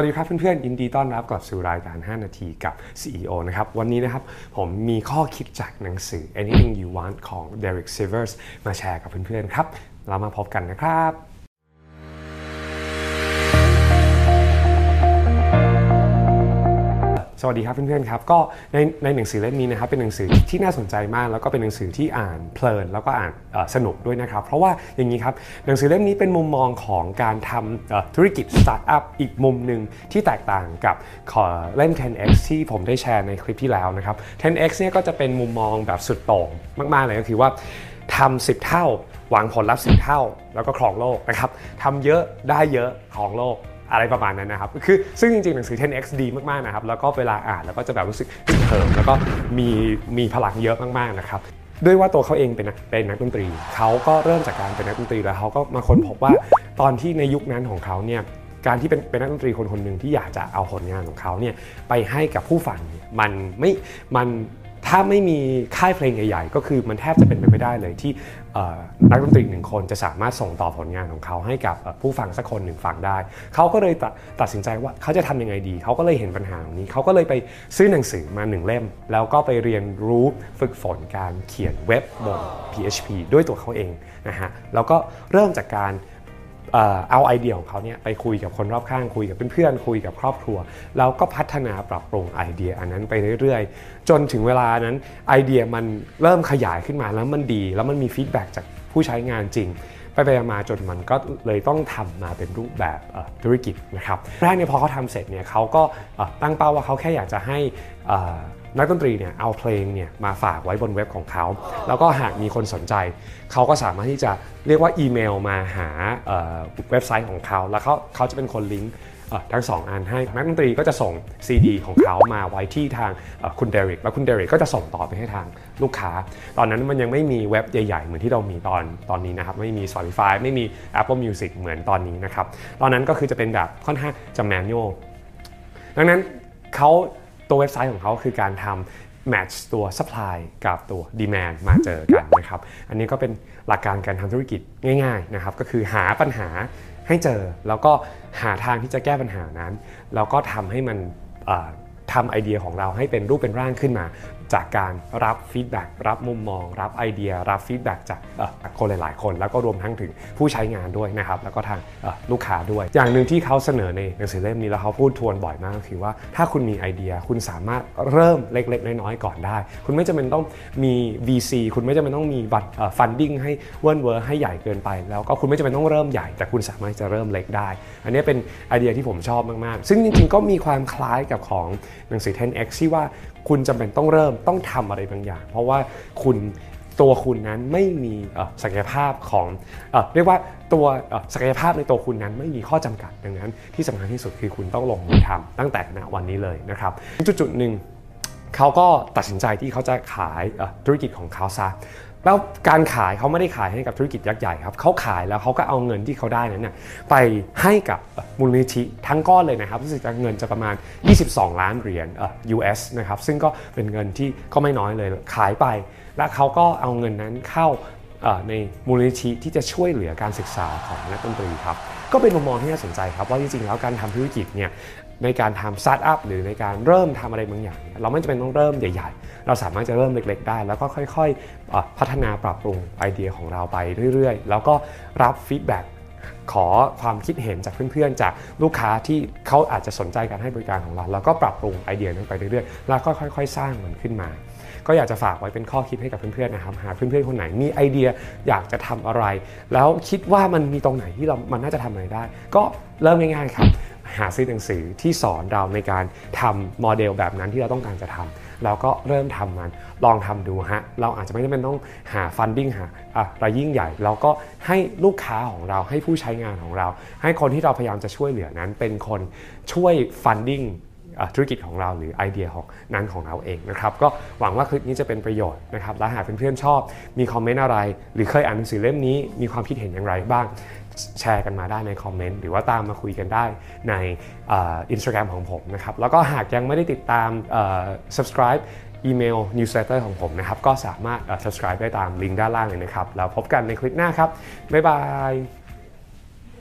สวัสดีครับเพื่อนๆยินดีต้อนรับกลับสู่รายการ 5 นาทีกับ CEO นะครับ วันนี้นะครับผมมีข้อคิดจากหนังสือ Anything You Want ของ Derek Sivers มาแชร์กับเพื่อนๆครับ เรามาพบกันนะครับ สวัสดีครับเพื่อนๆครับก็ในในหนังสือเล่มนี้นะครับเป็นหนังสือที่น่าสนใจมาก แล้วก็เป็นหนังสือที่อ่านเพลิน แล้วก็อ่านสนุกด้วยนะครับ เพราะว่าอย่างนี้ครับหนังสือเล่มนี้เป็นมุมมองของการทำธุรกิจสตาร์ทอัพอีกมุมหนึ่งที่แตกต่างกับเล่ม 10x ที่ผมได้แชร์ในคลิปที่แล้วนะครับ 10x เนี่ยก็จะเป็นมุมมองแบบสุดโต่งมากๆเลยก็คือว่าทำ10 เท่า หวังผลลัพธ์10 เท่า แล้วก็ครองโลกนะครับทำเยอะได้เยอะครองโลก อะไรประมาณนั้นนะครับคือซึ่งจริงๆหนังสือ 10x ดีมากๆนะครับแล้วก็เวลาอ่านแล้วก็จะแบบรู้สึกฮึกเหิมแล้วก็มีมีพลังเยอะมากๆนะครับด้วยว่าตัวเขาเองเป็นนักเป็นนักดนตรี เขาก็เริ่มจากการเป็นนักดนตรีแล้วเขาก็มาค้นพบว่าตอนที่ในยุคนั้นของเขาเนี่ยการที่เป็นเป็นนักดนตรีคนคนหนึ่งที่อยากจะเอาผลงานของเขาเนี่ยไปให้กับผู้ฟังเนี่ยมันไม่มัน ถ้าไม่มีค่ายเพลงใหญ่ๆ ก็คือมันแทบจะเป็นไปไม่ได้เลยที่นักดนตรีหนึ่งคนจะสามารถส่งต่อผลงานของเขาให้กับผู้ฟังสักคนหนึ่งฟังได้ เขาก็เลยตัดตัดสินใจว่าเขาจะทำยังไงดี เขาก็เลยเห็นปัญหาตรงนี้ เขาก็เลยไปซื้อหนังสือมาหนึ่งเล่ม แล้วก็ไปเรียนรู้ฝึกฝนการเขียนเว็บบน PHP ด้วยตัวเขาเองนะฮะ แล้วก็เริ่มจากการ เอาไอเดียของเขาเนี่ยไปคุยกับคนรอบข้างคุยกับเพื่อนๆคุยกับครอบครัว แล้วก็พัฒนาปรับปรุงไอเดียอันนั้นไปเรื่อยๆ จนถึงเวลานั้นไอเดียมันเริ่มขยายขึ้นมาแล้วมันดี แล้วมันมีฟีดแบ็กจากผู้ใช้งานจริงไปไปมาจนมันก็เลยต้องทำมาเป็นรูปแบบธุรกิจนะครับแรกเนี่ยพอเขาทำเสร็จเนี่ยเขาก็ตั้งเป้าว่าเขาแค่อยากจะให้อ่อนักดนตรีเนี่ยเอาเพลงเนี่ยมาฝากไว้บนเว็บของเขา แล้วก็หากมีคนสนใจ เขาก็สามารถที่จะเรียกว่าอีเมลมาหาเว็บไซต์ของเขา แล้วเขาเขาจะเป็นคนลิงก์ทั้งสองอันให้นักดนตรีก็จะส่ง CD ของเขามาไว้ที่ทางคุณเดริกแล้วคุณเดริกก็จะส่งต่อไปให้ทางลูกค้า ตอนนั้นมันยังไม่มีเว็บใหญ่ๆ เหมือนที่เรามีตอนตอนนี้นะครับ ไม่มี Spotify ไม่มี Apple Music เหมือนตอนนี้นะครับ ตอนนั้นก็คือจะเป็นแบบค่อนข้างจะแมนนวลดังนั้นเขา ตัวเว็บไซต์ของเขาคือการทำ match ตัว supply กับตัว demand มาเจอกันนะครับอันนี้ก็เป็นหลักการการทำธุรกิจง่ายๆนะครับก็คือหาปัญหาให้เจอ แล้วก็หาทางที่จะแก้ปัญหานั้น แล้วก็ทำให้มัน ทำไอเดียของเราให้เป็นรูปเป็นร่างขึ้นมา จากการรับ feedback รับมุมมอง รับไอเดีย รับ feedback จากคนหลาย ๆ คน แล้วก็รวมทั้งถึงผู้ใช้งานด้วยนะครับแล้วก็ทางลูกค้าด้วย อย่างหนึ่งที่เขาเสนอในหนังสือเล่มนี้แล้วเขาพูดทวนบ่อยมากก็คือว่าถ้าคุณมีไอเดียคุณสามารถเริ่มเล็ก ๆ น้อย ๆ ก่อนได้ คุณไม่จำเป็นต้องมี VC คุณไม่จำเป็นต้องมี budget funding ให้เวิ่นเว้อให้ใหญ่เกินไป แล้วก็คุณไม่จำเป็นต้องเริ่มใหญ่แต่คุณสามารถจะเริ่มเล็กได้ อันนี้เป็นไอเดียที่ผมชอบมาก ๆ ซึ่งจริง ๆ ก็มีความคล้ายกับของหนังสือ 10x ที่ว่าคุณจำเป็นต้องเริ่มต้องทำอะไรบางอย่าง เพราะว่าคุณตัวคุณนั้นไม่มีศักยภาพของเอ่อเรียกว่าตัวศักยภาพในตัวคุณนั้นไม่มีข้อจำกัดดังนั้นที่สำคัญที่สุดคือคุณต้องลงมือทำตั้งแต่ณวันนี้เลยนะครับจุดๆหนึ่ง เขาก็ตัดสินใจที่เขาจะขายธุรกิจของเขาซะแล้วการขายเขาไม่ได้ขายให้กับธุรกิจยักษ์ใหญ่ครับเขาขายแล้วเขาก็เอาเงินที่เขาได้นั้นน่ยไปให้กับมูลนิธิทั้งก้อนเลยนะครับรู้สึกจะเงินจะประมาณ 22 ล้านเหรียญเออ US นะครับซึ่งก็เป็นเงินที่ก็ไม่น้อยเลยขายไป แล้วเขาก็เอาเงินนั้นเข้า ในมูลนิธิที่จะช่วยเหลือการศึกษาของนักดนตรีครับ ก็เป็นมุมมองที่น่าสนใจครับ ว่าจริงๆแล้วการทำธุรกิจเนี่ยในการทำสตาร์ทอัพหรือในการเริ่มทำอะไรบางอย่าง เราไม่จำเป็นต้องเริ่มใหญ่ ๆ เราสามารถจะเริ่มเล็ก ๆ ได้ แล้วก็ค่อยๆพัฒนาปรับปรุงไอเดียของเราไปเรื่อยๆ แล้วก็รับ feedback ขอความคิดเห็นจากเพื่อนๆ จากลูกค้าที่เขาอาจจะสนใจการให้บริการของเรา แล้วก็ปรับปรุงไอเดียนั้นไปเรื่อยๆ แล้วก็ค่อย ๆ สร้างมันขึ้นมา ก็อยากจะฝากไว้เป็นข้อคิดให้กับเพื่อนๆนะครับหากเพื่อนๆคนไหนมีไอเดียอยากจะทำอะไร แล้วคิดว่ามันมีตรงไหนที่เรามันน่าจะทำอะไรได้ ก็เริ่มง่ายๆครับหาซื้อหนังสือที่สอนเราในการทำโมเดลแบบนั้นที่เราต้องการจะทำแล้วก็เริ่มทำมันลองทำดูฮะ เราอาจจะไม่จำเป็นต้องหา funding หาอะไรยิ่งใหญ่ เราก็ให้ลูกค้าของเราให้ผู้ใช้งานของเรา ให้คนที่เราพยายามจะช่วยเหลือนั้นเป็นคนช่วย funding ธุรกิจของเราหรือไอเดียของนั้นของเราเองนะครับก็หวังว่าคลิปนี้จะเป็นประโยชน์นะครับและหากเพื่อนๆชอบ มีคอมเมนต์อะไร หรือเคยอ่านหนังสือเล่มนี้มีความคิดเห็นอย่างไรบ้างแชร์กันมาได้ในคอมเมนต์หรือว่าตามมาคุยกันได้ในอินสตาแกรมของผมนะครับแล้วก็หากยังไม่ได้ติดตาม subscribe อีเมล newsletter ของผมนะครับ ก็สามารถ subscribe ได้ตามลิงก์ด้านล่างเลยนะครับ แล้วพบกันในคลิปหน้าครับ บ๊ายบาย